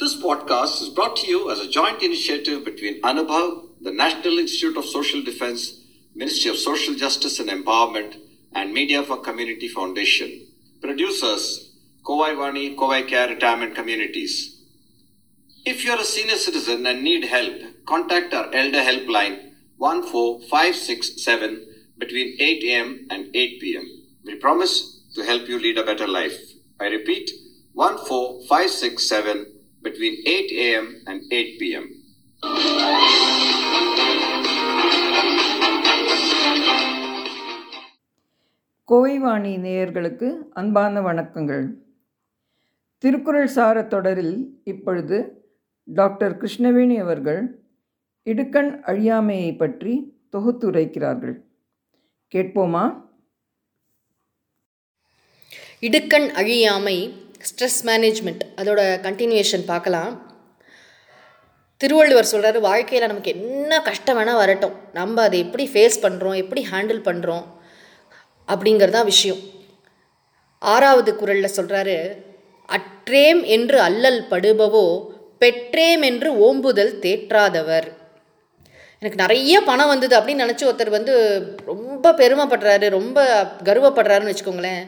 This podcast is brought to you as a joint initiative between Anubhav, the National Institute of Social Defense, Ministry of Social Justice and Empowerment, and Media for Community Foundation. Producers, Kowai Vani, Kowai Care Retirement Communities. If you are a senior citizen and need help, contact our Elder Helpline 14567 between 8 a.m. and 8 p.m. We promise to help you lead a better life. I repeat 14567 between 8 a.m. and 8 p.m. கோவைவாணி நேயர்களுக்கு அன்பான வணக்கங்கள் திருக்குறள் சார தொடரில் இப்பொழுது doctor Krishnaveni அவர்கள் இடுக்கண் அழியாமையை பற்றி தொகுத்துரைக்கிறார்கள் கேட்போமா? இடுக்கண் அழியாமை ஸ்ட்ரெஸ் மேனேஜ்மெண்ட் அதோட கண்டினியூஷன் பார்க்கலாம். திருவள்ளுவர் சொல்கிறாரு வாழ்க்கையில் நமக்கு என்ன கஷ்டம் வேணால் வரட்டும். நம்ம அதை எப்படி ஃபேஸ் பண்ணுறோம் எப்படி ஹேண்டில் பண்ணுறோம் அப்படிங்கிறதான் விஷயம். ஆறாவது குரலில் சொல்கிறாரு அற்றேம் என்று அல்லல் படுபவோ பெற்றேம் என்று ஓம்புதல் தேற்றாதவர். எனக்கு நிறைய பணம் வந்தது அப்படின்னு நினச்சி ஒருத்தர் வந்து ரொம்ப பெருமைப்படுறாரு ரொம்ப கர்வப்படுறாருன்னு வச்சுக்கோங்களேன்.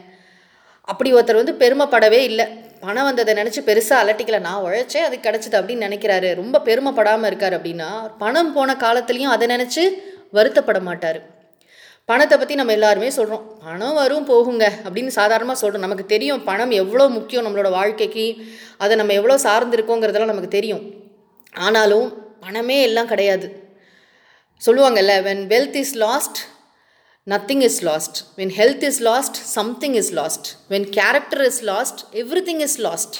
அப்படி ஒருத்தர் வந்து பெருமைப்படவே இல்லை. பணம் வந்ததை நினச்சி பெருசாக அலட்டிக்கல. நான் உழைச்சேன் அது கிடச்சிது அப்படின்னு நினைக்கிறாரு. ரொம்ப பெருமைப்படாமல் இருக்கார் அப்படின்னா பணம் போன காலத்துலேயும் அதை நினச்சி வருத்தப்பட மாட்டார். பணத்தை பற்றி நம்ம எல்லாருமே சொல்கிறோம் பணம் வரும் போகுங்க அப்படின்னு சாதாரணமாக சொல்கிறோம் நமக்கு தெரியும் பணம் எவ்வளோ முக்கியம் நம்மளோட வாழ்க்கைக்கு அதை நம்ம எவ்வளோ சார்ந்திருக்கோங்கிறதெல்லாம் நமக்கு தெரியும். ஆனாலும் பணமே எல்லாம் கிடையாது. சொல்லுவாங்கல்ல when wealth is lost nothing is lost when health is lost something is lost when character is lost everything is lost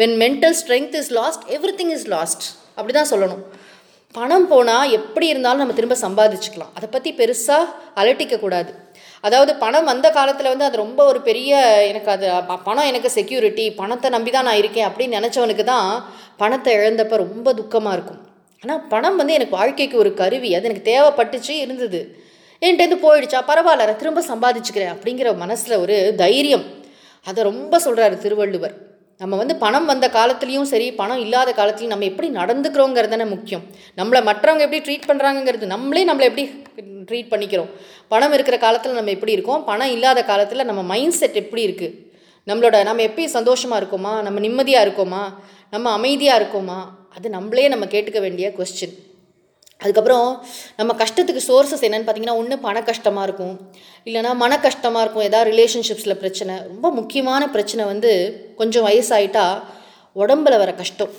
when mental strength is lost everything is lost அப்படி தான் சொல்லணும். பணம் போனால் எப்படி இருந்தாலும் நம்ம திரும்ப சம்பாதிச்சுக்கலாம். அதை பற்றி பெருசாக அலட்டிக்கக்கூடாது அதாவது பணம் வந்த காலத்தில் வந்து அது ரொம்ப ஒரு பெரிய எனக்கு அது பணம் எனக்கு செக்யூரிட்டி பணத்தை நம்பி தான் நான் இருக்கேன் அப்படின்னு நினச்சவனுக்கு தான் பணத்தை இழந்தப்ப ரொம்ப துக்கமாக இருக்கும். ஆனால் பணம் வந்து எனக்கு வாழ்க்கைக்கு ஒரு கருவி. அது எனக்கு தேவைப்பட்டுச்சு இருந்தது. என்கிட்டேருந்து போயிடுச்சா? பரவாயில்ல நான் திரும்ப சம்பாதிச்சுக்கிறேன் அப்படிங்கிற மனசில் ஒரு தைரியம். அதை ரொம்ப சொல்கிறாரு திருவள்ளுவர். நம்ம வந்து பணம் வந்த காலத்துலேயும் சரி பணம் இல்லாத காலத்துலையும் நம்ம எப்படி நடந்துக்கிறோங்கிறது தானே முக்கியம். நம்மளை மற்றவங்க எப்படி ட்ரீட் பண்ணுறாங்கங்கிறது நம்மளே நம்மளை எப்படி ட்ரீட் பண்ணிக்கிறோம். பணம் இருக்கிற காலத்தில் நம்ம எப்படி இருக்கோம்? பணம் இல்லாத காலத்தில் நம்ம மைண்ட் செட் எப்படி இருக்குது நம்மளோட நம்ம எப்படி சந்தோஷமாக இருக்கோமா? நம்ம நிம்மதியாக இருக்கோமா? நம்ம அமைதியாக இருக்கோமா? அது நம்மளே நம்ம கேட்டுக்க வேண்டிய கொஸ்டின் அதுக்கப்புறம் நம்ம கஷ்டத்துக்கு சோர்சஸ் என்னென்னு பார்த்தீங்கன்னா ஒன்று பண கஷ்டமாக இருக்கும். இல்லைனா மன கஷ்டமாக இருக்கும். ஏதாவது ரிலேஷன்ஷிப்ஸில் பிரச்சனை. ரொம்ப முக்கியமான பிரச்சனை வந்து கொஞ்சம் வயசாயிட்டா உடம்புல வர கஷ்டம்.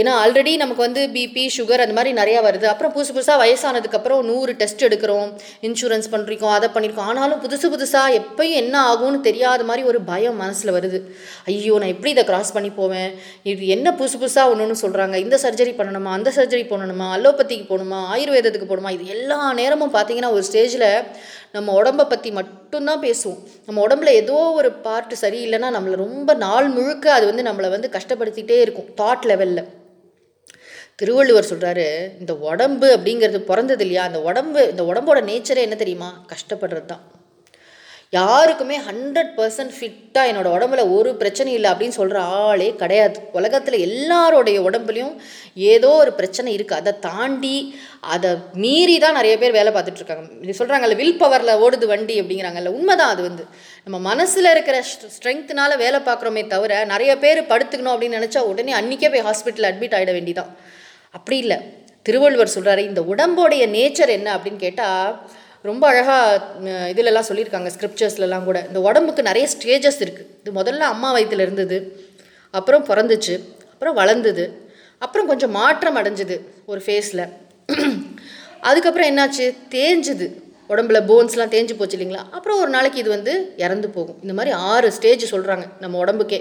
ஏன்னா ஆல்ரெடி நமக்கு வந்து பிபி சுகர் அந்த மாதிரி நிறையா வருது. அப்புறம் புதுசு புதுசாக வயசானதுக்கப்புறம் நூறு டெஸ்ட் எடுக்கிறோம். இன்சூரன்ஸ் பண்ணிருக்கோம் அதை பண்ணியிருக்கோம் ஆனாலும் புதுசு புதுசாக எப்பயும் என்ன ஆகும்னு தெரியாத மாதிரி ஒரு பயம் மனசில் வருது. ஐயோ நான் எப்படி இதை கிராஸ் பண்ணி போவேன்? இது என்ன புதுசு புதுசாக ஒன்று ஒன்று சொல்கிறாங்க இந்த சர்ஜரி பண்ணணுமா? அந்த சர்ஜரி பண்ணணுமா அலோபதிக்கு போகணுமா? ஆயுர்வேதத்துக்கு போகணுமா? இது எல்லா நேரமும் பார்த்தீங்கன்னா ஒரு ஸ்டேஜில் நம்ம உடம்பை பற்றி மட்டும்தான் பேசுவோம். நம்ம உடம்புல ஏதோ ஒரு பார்ட்டு சரியில்லைன்னா நம்மளை ரொம்ப நாள் முழுக்க அது வந்து நம்மளை வந்து கஷ்டப்படுத்திகிட்டே இருக்கும். தாட் லெவலில் திருவள்ளுவர் சொல்கிறாரு இந்த உடம்பு அப்படிங்கிறது பிறந்தது இல்லையா? அந்த உடம்பு இந்த உடம்போட நேச்சரே என்ன தெரியுமா? கஷ்டப்படுறது தான் யாருக்குமே ஹண்ட்ரட் பர்சன்ட் ஃபிட்டாக என்னோட உடம்புல ஒரு பிரச்சனை இல்லை அப்படின்னு சொல்கிற ஆளே கிடையாது. உலகத்தில் எல்லாரோடைய உடம்புலையும் ஏதோ ஒரு பிரச்சனை இருக்குது அதை தாண்டி அதை மீறி தான் நிறைய பேர் வேலை பார்த்துட்ருக்காங்க இது சொல்கிறாங்கல்ல வில் பவரில் ஓடுது வண்டி அப்படிங்கிறாங்கல்ல உண்மைதான் அது வந்து. நம்ம மனசில் இருக்கிற ஸ்ட்ரென்த்னால் வேலை பார்க்குறோமே தவிர நிறைய பேர் படுத்துக்கணும் அப்படின்னு நினச்சா உடனே அன்றைக்கே போய் ஹாஸ்பிட்டல் அட்மிட் ஆகிட வேண்டிதான். அப்படி இல்லை. திருவள்ளுவர் சொல்கிறாரு இந்த உடம்போடைய நேச்சர் என்ன அப்படின்னு கேட்டால் ரொம்ப அழகாக இதிலெல்லாம் சொல்லியிருக்காங்க ஸ்கிரிப்சர்ஸ்லலாம் கூட. இந்த உடம்புக்கு நிறைய ஸ்டேஜஸ் இருக்குது இது முதல்ல அம்மா வயித்துல இருந்தது அப்புறம் பிறந்துச்சு அப்புறம் வளர்ந்தது அப்புறம் கொஞ்சம் மாற்றம் அடைஞ்சுது ஒரு ஃபேஸில் அதுக்கப்புறம் என்னாச்சு? தேஞ்சுது. உடம்புல போன்ஸ்லாம் தேஞ்சு போச்சு இல்லைங்களா? அப்புறம் ஒரு நாளைக்கு இது வந்து இறந்து போகும். இந்த மாதிரி ஆறு ஸ்டேஜ் சொல்கிறாங்க நம்ம உடம்புக்கே.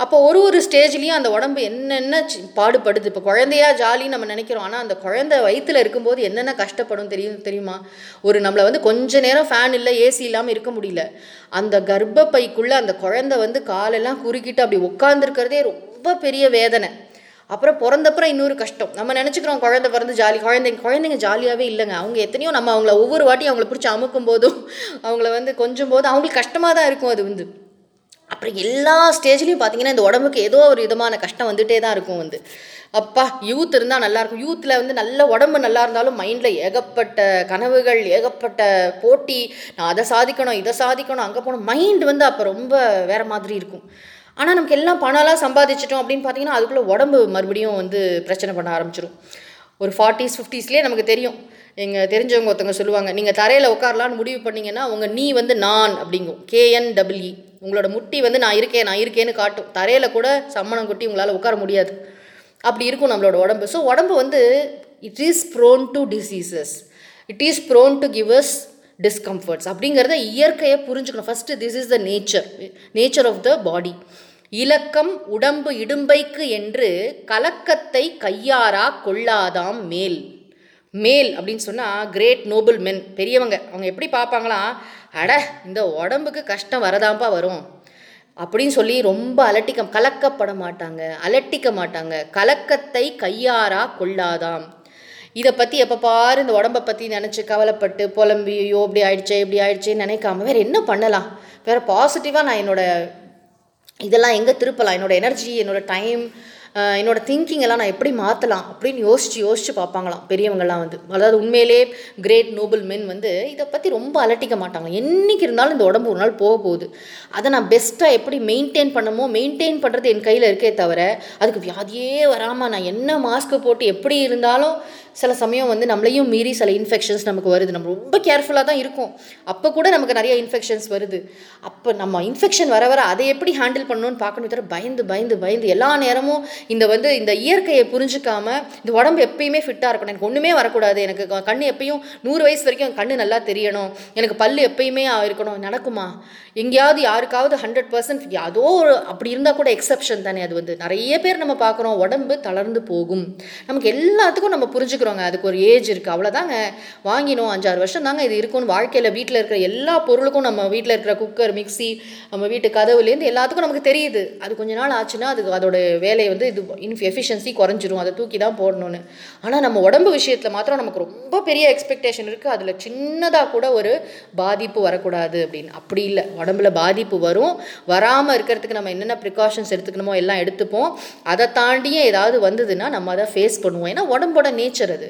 அப்போ ஒரு ஒரு ஸ்டேஜ்லேயும் அந்த உடம்பு என்னென்ன சி- பாடுபடுது? இப்போ குழந்தையா ஜாலின்னு நம்ம நினைக்கிறோம். ஆனால் அந்த குழந்தை வயிற்றில் இருக்கும்போது என்னென்ன கஷ்டப்படும் தெரியும் தெரியுமா? ஒரு நம்மளை வந்து கொஞ்ச நேரம் ஃபேன் இல்லை ஏசி இல்லாமல் இருக்க முடியல. அந்த கர்ப்பப்பைக்குள்ளே அந்த குழந்தை வந்து காலெல்லாம் குறுக்கிட்டு அப்படி உட்காந்துருக்கிறதே ரொம்ப பெரிய வேதனை. அப்புறம் பிறந்தப்புறம் இன்னொரு கஷ்டம். நம்ம நினச்சிக்கிறோம் குழந்தை பிறந்து ஜாலி குழந்தைங்க குழந்தைங்க ஜாலியாகவே இல்லைங்க. அவங்க எத்தனையோ நம்ம அவங்கள ஒவ்வொரு வாட்டியும் அவங்கள பிடிச்சி அமுக்கும் போதும் அவங்கள வந்து கொஞ்சம் போதும் அவங்களுக்கு கஷ்டமாக தான் இருக்கும் அது வந்து. அப்புறம் எல்லா ஸ்டேஜ்லேயும் பார்த்தீங்கன்னா இந்த உடம்புக்கு ஏதோ ஒரு விதமான கஷ்டம் வந்துகிட்டே தான் இருக்கும் வந்து. அப்பா யூத் இருந்தால் நல்லாயிருக்கும் யூத்தில் வந்து நல்ல உடம்பு நல்லா இருந்தாலும் மைண்டில் ஏகப்பட்ட கனவுகள் ஏகப்பட்ட போட்டி நான் அதை சாதிக்கணும் இதை சாதிக்கணும் அங்கே போகணும். மைண்ட் வந்து அப்போ ரொம்ப வேறு மாதிரி இருக்கும். ஆனால் நமக்கு எல்லாம் பணம்லாம் சம்பாதிச்சிட்டோம் அப்படின்னு பார்த்தீங்கன்னா அதுக்குள்ளே உடம்பு மறுபடியும் வந்து பிரச்சனை பண்ண ஆரம்பிச்சிடும் ஒரு ஃபார்ட்டிஸ் ஃபிஃப்டிஸ்லேயே நமக்கு தெரியும். எங்கள் தெரிஞ்சவங்க ஒருத்தவங்க சொல்லுவாங்க நீங்கள் தரையில் உட்காரலான்னு முடிவு பண்ணிங்கன்னா உங்கள் நீ வந்து நான் அப்படிங்கும். K N W e. உங்களோட முட்டி வந்து நான் இருக்கேன் நான் இருக்கேன்னு காட்டும். தரையில் கூட சம்மணம் கொட்டி உங்களால் உட்கார முடியாது. அப்படி இருக்கும் நம்மளோட உடம்பு. ஸோ உடம்பு வந்து it is prone to diseases it is prone to give us discomforts அப்படிங்கிறத இயற்கையை புரிஞ்சுக்கணும். First this is the nature nature of the body இலக்கம் உடம்பு இடும்பைக்கு என்று கலக்கத்தை கையாரா கொள்ளாதாம் மேல். மேல் அப்படின்னு சொன்னால் கிரேட் நோபல் மென் பெரியவங்க. அவங்க எப்படி பார்ப்பாங்களாம் அட இந்த உடம்புக்கு கஷ்டம் வரதாம்ப்பா வரும். அப்படின்னு சொல்லி ரொம்ப அலட்டிக்க கலக்கப்பட மாட்டாங்க. அலட்டிக்க மாட்டாங்க. கலக்கத்தை கையாரா கொள்ளாதாம். இதை பற்றி எப்போ பாரு இந்த உடம்பை பற்றி நினச்சி கவலைப்பட்டு புலம்பி ஐயோ இப்படி ஆயிடுச்சே இப்படி ஆயிடுச்சேன்னு நினைக்காம வேறு என்ன பண்ணலாம்? வேறு பாசிட்டிவாக நான் என்னோடய இதெல்லாம் எங்கே திருப்பலாம்? என்னோடய எனர்ஜி என்னோடய டைம் என்னோட திங்கிங் எல்லாம் நான் எப்படி மாற்றலாம் அப்படின்னு யோசிச்சு யோசிச்சு பார்ப்பாங்களாம். பெரியவங்கள்லாம் வந்து. அதாவது உண்மையிலே கிரேட் நோபல் மென் வந்து இதை பற்றி ரொம்ப அலட்டிக்க மாட்டாங்க. என்னைக்கு இருந்தாலும் இந்த உடம்பு ஒரு நாள் போக போகுது. அதை நான் பெஸ்ட்டாக எப்படி மெயின்டைன் பண்ணமோ மெயின்டைன் பண்ணுறது என் கையில் இருக்கே தவிர அதுக்கு வியாதியே வராமல் நான் என்ன மாஸ்க்கு போட்டு எப்படி இருந்தாலும் சில சமயம் வந்து நம்மளையும் மீறி சில இன்ஃபெக்ஷன்ஸ் நமக்கு வருது. நம்ம ரொம்ப கேர்ஃபுல்லாக தான் இருக்கும். அப்போ கூட நமக்கு நிறைய இன்ஃபெக்ஷன்ஸ் வருது. அப்போ நம்ம இன்ஃபெக்ஷன் வர வர அதை எப்படி ஹேண்டில் பண்ணணும்னு பார்க்கணும் தவிர பயந்து பயந்து பயந்து எல்லா நேரமும் இந்த வந்து இந்த இயற்கையை புரிஞ்சுக்காம இந்த உடம்பு எப்பயுமே ஃபிட்டாக இருக்கணும். எனக்கு ஒன்றுமே வரக்கூடாது. எனக்கு கண் எப்பயும் நூறு வயசு வரைக்கும் கண் நல்லா தெரியணும். எனக்கு பல்லு எப்பயுமே இருக்கணும். நடக்குமா? எங்கேயாவது யாருக்காவது ஹண்ட்ரட் பர்சன்ட் ஏதோ ஒரு அப்படி இருந்தால் கூட எக்ஸப்ஷன் தானே அது வந்து. நிறைய பேர் நம்ம பார்க்குறோம் உடம்பு தளர்ந்து போகும். நமக்கு எல்லாத்துக்கும் நம்ம புரிஞ்சுக்கிறோங்க. அதுக்கு ஒரு ஏஜ் இருக்குது அவ்வளோதாங்க வாங்கினோம். அஞ்சாறு வருஷம் தாங்க இது இருக்கும்னு வாழ்க்கையில் வீட்டில் இருக்கிற எல்லா பொருளுக்கும் நம்ம வீட்டில் இருக்கிற குக்கர் மிக்சி நம்ம வீட்டு கதவுலேருந்து எல்லாத்துக்கும் நமக்கு தெரியுது. அது கொஞ்ச நாள் ஆச்சுன்னா அது அதோட வேலையை வந்து இது இன்ஃப் எஃபிஷியன்சி குறைஞ்சிரும். அதை தூக்கி தான் போடணும்னு. ஆனால் நம்ம உடம்பு விஷயத்தில் மாத்திரம் நமக்கு ரொம்ப பெரிய எக்ஸ்பெக்டேஷன் இருக்குது அதில் சின்னதாக கூட ஒரு பாதிப்பு வரக்கூடாது அப்படின்னு. அப்படி இல்லை. உடம்புல பாதிப்பு வரும். வராமல் இருக்கிறதுக்கு நம்ம என்னென்ன ப்ரிகாஷன்ஸ் எடுத்துக்கணுமோ எல்லாம் எடுத்துப்போம். அதை தாண்டியே ஏதாவது வந்ததுன்னா நம்ம அதை ஃபேஸ் பண்ணுவோம். ஏன்னா உடம்போட நேச்சர் அது.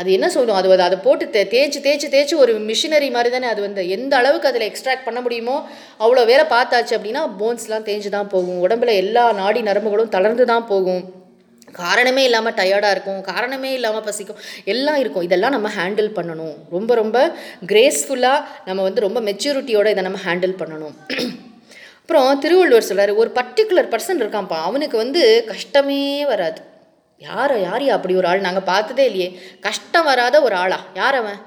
அது என்ன சொல்லும் அது அதை போட்டு தே தேய்ச்சி தேய்ச்சி தேய்ச்சி ஒரு மிஷினரி மாதிரி தானே அது வந்து. எந்த அளவுக்கு அதில் எக்ஸ்ட்ராக்ட் பண்ண முடியுமோ அவ்வளோ வேலை பார்த்தாச்சு அப்படின்னா போன்ஸ்லாம் தேஞ்சு தான் போகும். உடம்புல எல்லா நாடி நரம்புகளும் தளர்ந்து தான் போகும். காரணமே இல்லாமல் டயர்டாக இருக்கும். காரணமே இல்லாமல் பசிக்கும். எல்லாம் இருக்கும். இதெல்லாம் நம்ம ஹேண்டில் பண்ணணும். ரொம்ப ரொம்ப கிரேஸ்ஃபுல்லாக நம்ம வந்து ரொம்ப மெச்சூரிட்டியோடு இதை நம்ம ஹேண்டில் பண்ணணும். அப்புறம் திருவள்ளுவர் சொல்கிறார் ஒரு பர்டிகுலர் பர்சன் இருக்கான்ப்பா. அவனுக்கு வந்து கஷ்டமே வராது. யார் யார் அப்படி ஒரு ஆள்? நாங்கள் பார்த்ததே இல்லையே. கஷ்டம் வராத ஒரு ஆளா? யார் அவன்?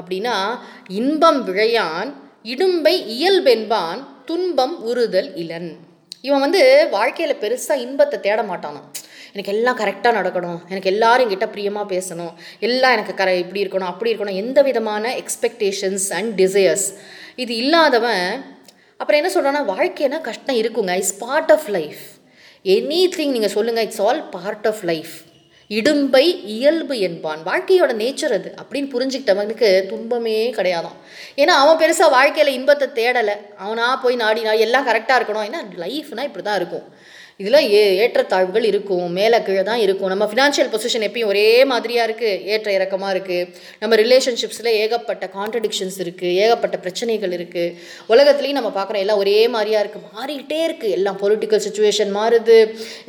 அப்படின்னா இன்பம் விழையான் இடும்பை இயல்பென்பான் துன்பம் உறுதல் இலன். இவன் வந்து வாழ்க்கையில் பெருசாக இன்பத்தை தேட மாட்டானாம் எனக்கு எல்லாம் கரெக்டாக நடக்கணும். எனக்கு எல்லாரும் என்கிட்ட பிரியமாக பேசணும். எல்லாம் எனக்கு கர இப்படி இருக்கணும் அப்படி இருக்கணும். எந்த விதமான எக்ஸ்பெக்டேஷன்ஸ் அண்ட் டிசையர்ஸ் இது இல்லாதவன் அப்புறம் என்ன சொல்கிறான்னா வாழ்க்கைனா கஷ்டம் இருக்குங்க. It's part of life anything நீங்கள் சொல்லுங்கள் it's all part of life இடும்பை இயல்பு என்பான். வாழ்க்கையோட நேச்சர் அது. அப்படின்னு புரிஞ்சுக்கிட்டவனுக்கு துன்பமே கிடையாதான் ஏன்னா அவன் பெருசாக வாழ்க்கையில் இன்பத்தை தேடலை. அவனா போய் நாடி நாடி எல்லாம் கரெக்டாக இருக்கணும். ஏன்னா லைஃப்னால் இப்படி தான் இருக்கும். இதில் ஏ ஏற்றத்தாழ்வுகள் இருக்கும் மேலே கீழே தான் இருக்கும். நம்ம ஃபினான்ஷியல் பொசிஷன் எப்பயும் ஒரே மாதிரியாக இருக்குது ஏற்ற இறக்கமாக இருக்குது நம்ம ரிலேஷன்ஷிப்ஸில் ஏகப்பட்ட கான்ட்ரடிக்ஷன்ஸ் இருக்குது ஏகப்பட்ட பிரச்சனைகள் இருக்குது உலகத்துலேயும் நம்ம பார்க்குறோம் எல்லாம் ஒரே மாதிரியாக இருக்குது மாறிக்கிட்டே இருக்குது எல்லாம் பொலிட்டிக்கல் சுச்சுவேஷன் மாறுது.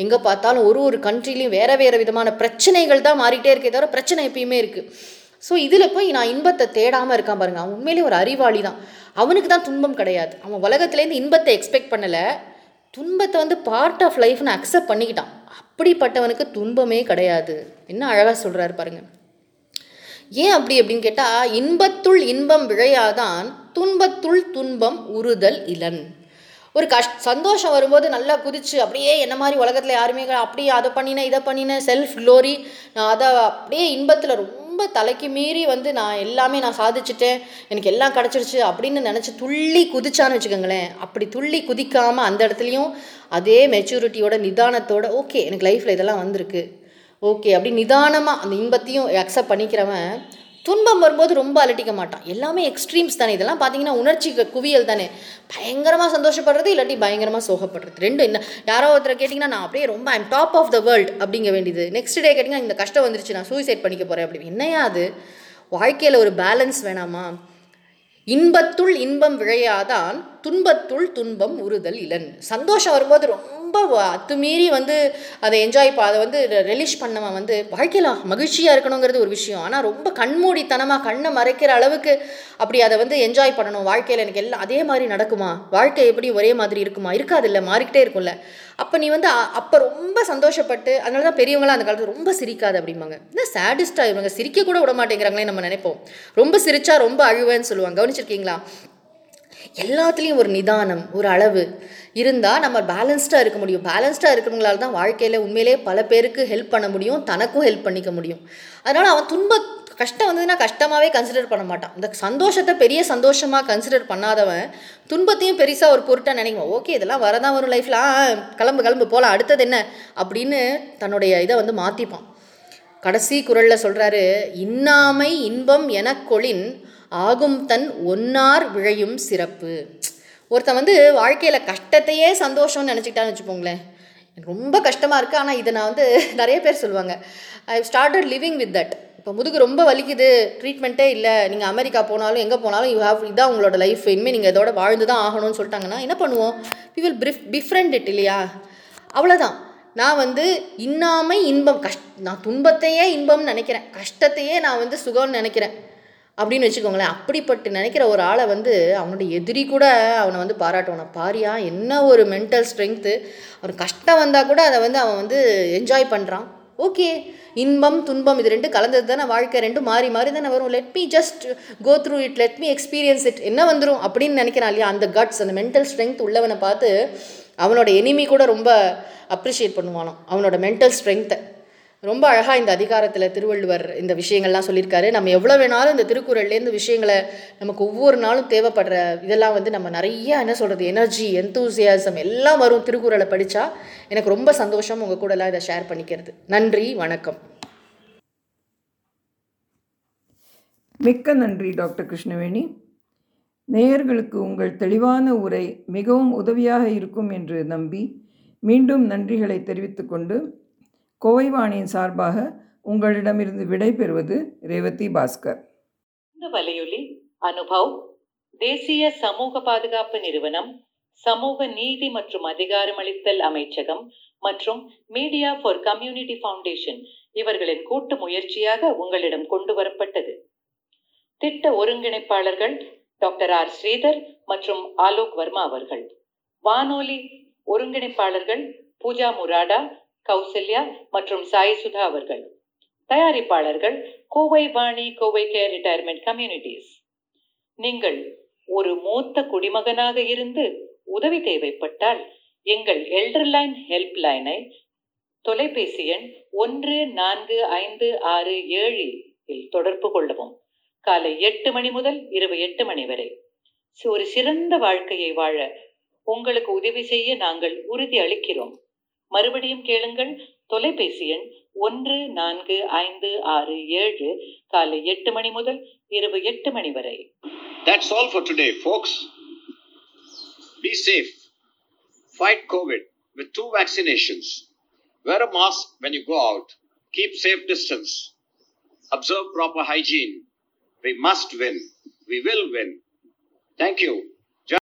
எங்கே பார்த்தாலும் ஒரு ஒரு கண்ட்ரிலையும் வேறு வேறு விதமான பிரச்சனைகள் தான் மாறிக்கிட்டே இருக்கே தவிர பிரச்சனை எப்பயுமே இருக்குது ஸோ இதில் போய் நான் இன்பத்தை தேடாமல் இருக்கான் பாருங்கள் அவன் உண்மையிலேயே ஒரு அறிவாளி தான். அவனுக்கு தான் துன்பம் கிடையாது. அவன் உலகத்துலேருந்து இன்பத்தை எக்ஸ்பெக்ட் பண்ணலை. துன்பத்தை வந்து பார்ட் ஆஃப் லைஃப்னு அக்செப்ட் பண்ணிக்கிட்டான். அப்படிப்பட்டவனுக்கு துன்பமே கிடையாது. என்ன அழகாக சொல்கிறாரு பாருங்க. ஏன் அப்படி அப்படின்னு கேட்டால் இன்பத்துள் இன்பம் விழையாதான் துன்பத்துள் துன்பம் உறுதல் இலன். ஒரு கஷ் சந்தோஷம் வரும்போது நல்லா குதிச்சு அப்படியே என்ன மாதிரி உலகத்தில் யாருமே அப்படியே அதை பண்ணினேன் இதை பண்ணினேன் செல்ஃப் க்ளோரி நான் அதை அப்படியே இன்பத்தில் ரொம்ப ரொம்ப தலைக்கு மீறி வந்து நான் எல்லாமே நான் சாதிச்சிட்டேன் எனக்கு எல்லாம் கிடச்சிருச்சு அப்படின்னு நினச்சி துள்ளி குதிச்சான்னு வச்சுக்கோங்களேன். அப்படி துள்ளி குதிக்காமல் அந்த இடத்துலையும் அதே மெச்சூரிட்டியோட நிதானத்தோட ஓகே எனக்கு லைஃப்பில் இதெல்லாம் வந்திருக்கு. ஓகே அப்படி நிதானமாக அந்த இன்பத்தையும் அக்செப்ட் பண்ணிக்கிறவன் துன்பம் வரும்போது ரொம்ப அலட்டிக்க மாட்டான். எல்லாமே எக்ஸ்ட்ரீம்ஸ் தானே இதெல்லாம். பார்த்தீங்கன்னா உணர்ச்சி குவியல் தானே. பயங்கரமாக சந்தோஷப்படுறது இல்லாட்டி பயங்கரமாக சோகப்படுறது. ரெண்டும் என்ன யாரோ ஒருத்தர் கேட்டிங்கன்னா நான் அப்படியே ரொம்ப I'm top of the world அப்படிங்க வேண்டியது. நெக்ஸ்ட் டே கேட்டிங்கன்னா இந்த கஷ்டம் வந்துருச்சு நான் சூசைட் பண்ணிக்க போகிறேன் அப்படி என்னையா அது? வாழ்க்கையில் ஒரு பேலன்ஸ் வேணாமா? இன்பத்துள் இன்பம் விழையாதான் துன்பத்துள் துன்பம் உறுதல் இலன். சந்தோஷம் வரும்போது ரொம்ப ரொம்ப அத்துமீறி வந்து அதை என்ஜாய் அதை வந்து ரிலீஸ் பண்ணவன் வந்து வாழ்க்கையில் மகிழ்ச்சியாக இருக்கணுங்கிறது ஒரு விஷயம். ஆனால் ரொம்ப கண்மூடித்தனமாக கண்ணை மறைக்கிற அளவுக்கு அப்படி அதை வந்து என்ஜாய் பண்ணணும். வாழ்க்கையில் எனக்கு எல்லாம் அதே மாதிரி நடக்குமா? வாழ்க்கை எப்படி ஒரே மாதிரி இருக்குமா? இருக்காது இல்லை மாறிக்கிட்டே இருக்கும்ல. அப்போ நீ வந்து அப்போ ரொம்ப சந்தோஷப்பட்டு அதனால தான் பெரியவங்களாம் அந்த காலத்தில் ரொம்ப சிரிக்காது அப்படிம்பாங்க. இல்லை சேடிஸ்டாக இவங்க சிரிக்க கூட விட மாட்டேங்கிறாங்களே நம்ம நினைப்போம். ரொம்ப சிரிச்சா ரொம்ப அழுவேன்னு சொல்லுவாங்க. கவனிச்சிருக்கீங்களா? எல்லாத்துலேயும் ஒரு நிதானம் ஒரு அளவு இருந்தால் நம்ம பேலன்ஸ்டாக இருக்க முடியும். பேலன்ஸ்டாக இருக்கிறவங்களால தான் வாழ்க்கையில் உண்மையிலே பல பேருக்கு ஹெல்ப் பண்ண முடியும் தனக்கும் ஹெல்ப் பண்ணிக்க முடியும். அதனால் அவன் துன்ப கஷ்டம் வந்ததுன்னா கஷ்டமாகவே கன்சிடர் பண்ண மாட்டான். இந்த சந்தோஷத்தை பெரிய சந்தோஷமாக கன்சிடர் பண்ணாதவன் துன்பத்தையும் பெருசாக ஒரு பொருட்டாக நினைக்குவான். ஓகே இதெல்லாம் வரதான் வரும் லைஃப்பில் கிளம்பு கிளம்பு போகலாம் அடுத்தது என்ன? அப்படின்னு தன்னுடைய இதை வந்து மாற்றிப்பான் கடைசி குரலில் சொல்கிறாரு இன்னாமை இன்பம் எனக்கொளின் ஆகும் தன் ஒன்னார் விழையும் சிறப்பு. ஒருத்தன் வந்து வாழ்க்கையில் கஷ்டத்தையே சந்தோஷம்னு நினச்சிக்கிட்டான்னு வச்சுப்போங்களேன் ரொம்ப கஷ்டமாக இருக்குது ஆனால் இதை நான் வந்து நிறைய பேர் சொல்லுவாங்க. I started living with that இப்போ முதுகு ரொம்ப வலிக்குது. ட்ரீட்மெண்ட்டே இல்லை. நீங்கள் அமெரிக்கா போனாலும் எங்கே போனாலும் யூ ஹாவ் இதான் உங்களோட லைஃப் இனிமேல் நீங்கள் இதோட வாழ்ந்து தான் ஆகணும்னு சொல்லிட்டாங்கன்னா என்ன பண்ணுவோம்? We will bef befriend it இல்லையா? அவ்வளோதான் நான் வந்து இன்னாமை இன்பம் கஷ் நான் துன்பத்தையே இன்பம்னு நினைக்கிறேன். கஷ்டத்தையே நான் வந்து சுகம்னு நினைக்கிறேன். அப்படின்னு வச்சுக்கோங்களேன். அப்படிப்பட்டு நினைக்கிற ஒரு ஆளை வந்து அவனோட எதிரி கூட அவனை வந்து பாராட்டுவான் பாரியா என்ன ஒரு மென்டல் ஸ்ட்ரென்த்து ஒரு கஷ்டம் வந்தால் கூட அதை வந்து அவன் வந்து என்ஜாய் பண்ணுறான் ஓகே இன்பம் துன்பம் இது ரெண்டு கலந்தது தானே. வாழ்க்கை ரெண்டும் மாறி மாறி தானே வரும். Let me just go through it let me experience it என்ன வந்துடும் அப்படின்னு நினைக்கிறான் இல்லையா? அந்த கட்ஸ் அந்த மென்டல் ஸ்ட்ரென்த் உள்ளவனை பார்த்து அவனோட எனிமி கூட ரொம்ப அப்ரிஷியேட் பண்ணுவானாம். அவனோட மென்டல் ஸ்ட்ரென்த்தை ரொம்ப அழகாக இந்த அதிகாரத்தில் திருவள்ளுவர் இந்த விஷயங்கள்லாம் சொல்லியிருக்காரு. நம்ம எவ்வளோ வேணாலும் இந்த திருக்குறள்லேருந்து விஷயங்களை நமக்கு ஒவ்வொரு நாளும் தேவைப்படுற இதெல்லாம் வந்து நம்ம நிறைய என்ன சொல்கிறது எனர்ஜி எந்தூசியாசம் எல்லாம் வரும் திருக்குறளை படித்தா எனக்கு ரொம்ப சந்தோஷம் உங்கள் கூடலாம் இதை ஷேர் பண்ணிக்கிறது. நன்றி வணக்கம். மிக்க நன்றி டாக்டர் கிருஷ்ணவேணி. நேயர்களுக்கு உங்கள் தெளிவான உரை மிகவும் உதவியாக இருக்கும் என்று நம்பி மீண்டும் நன்றிகளை தெரிவித்துக்கொண்டு கோவைவாணியின் சார்பாக உங்களிடமிருந்து விடைபெறுவது ரேவதி பாஸ்கர். இந்த வலையொலி அனுபவ் தேசிய சமூக பாதுகாப்பு நிறுவனம் சமூக நீதி மற்றும் அதிகாரமளித்தல் அமைச்சகம் மற்றும் மீடியா ஃபார் கம்யூனிட்டி ஃபவுண்டேஷன் இவர்களின் கூட்டு முயற்சியாக உங்களிடம் கொண்டு வரப்பட்டது. திட்ட ஒருங்கிணைப்பாளர்கள் டாக்டர் ஆர். ஸ்ரீதர் மற்றும் ஆலோக் வர்மா அவர்கள். வானொலி ஒருங்கிணைப்பாளர்கள் பூஜா முராடா கௌசல்யா மற்றும் சாய் சுதா அவர்கள். தயாரிப்பாளர்கள் Kovai Vani Kovai care retirement communities. நீங்கள் ஒரு மூத்த குடிமகனாக இருந்து உதவி தேவைப்பட்டால் எங்கள் எல்டர்லைன் ஹெல்ப் லைனை தொலைபேசி எண் ஒன்று நான்கு ஐந்து ஆறு ஏழு இல் தொடர்பு கொள்ளவும். காலை எட்டு மணி முதல் இரவு எட்டு மணி வரை ஒரு சிறந்த வாழ்க்கையை வாழ உங்களுக்கு உதவி செய்ய நாங்கள் உறுதி அளிக்கிறோம் மறுபடியும் கேளுங்கள் தொலைபேசி எண் ஒன்று நான்கு ஐந்து ஆறு ஏழு காலை எட்டு மணி முதல் இரவு எட்டு மணி வரை That's all for today, folks. Be safe. Fight COVID with two vaccinations. Wear a mask when you go out. Keep safe distance. Observe proper hygiene. We must win. We will win. Thank you.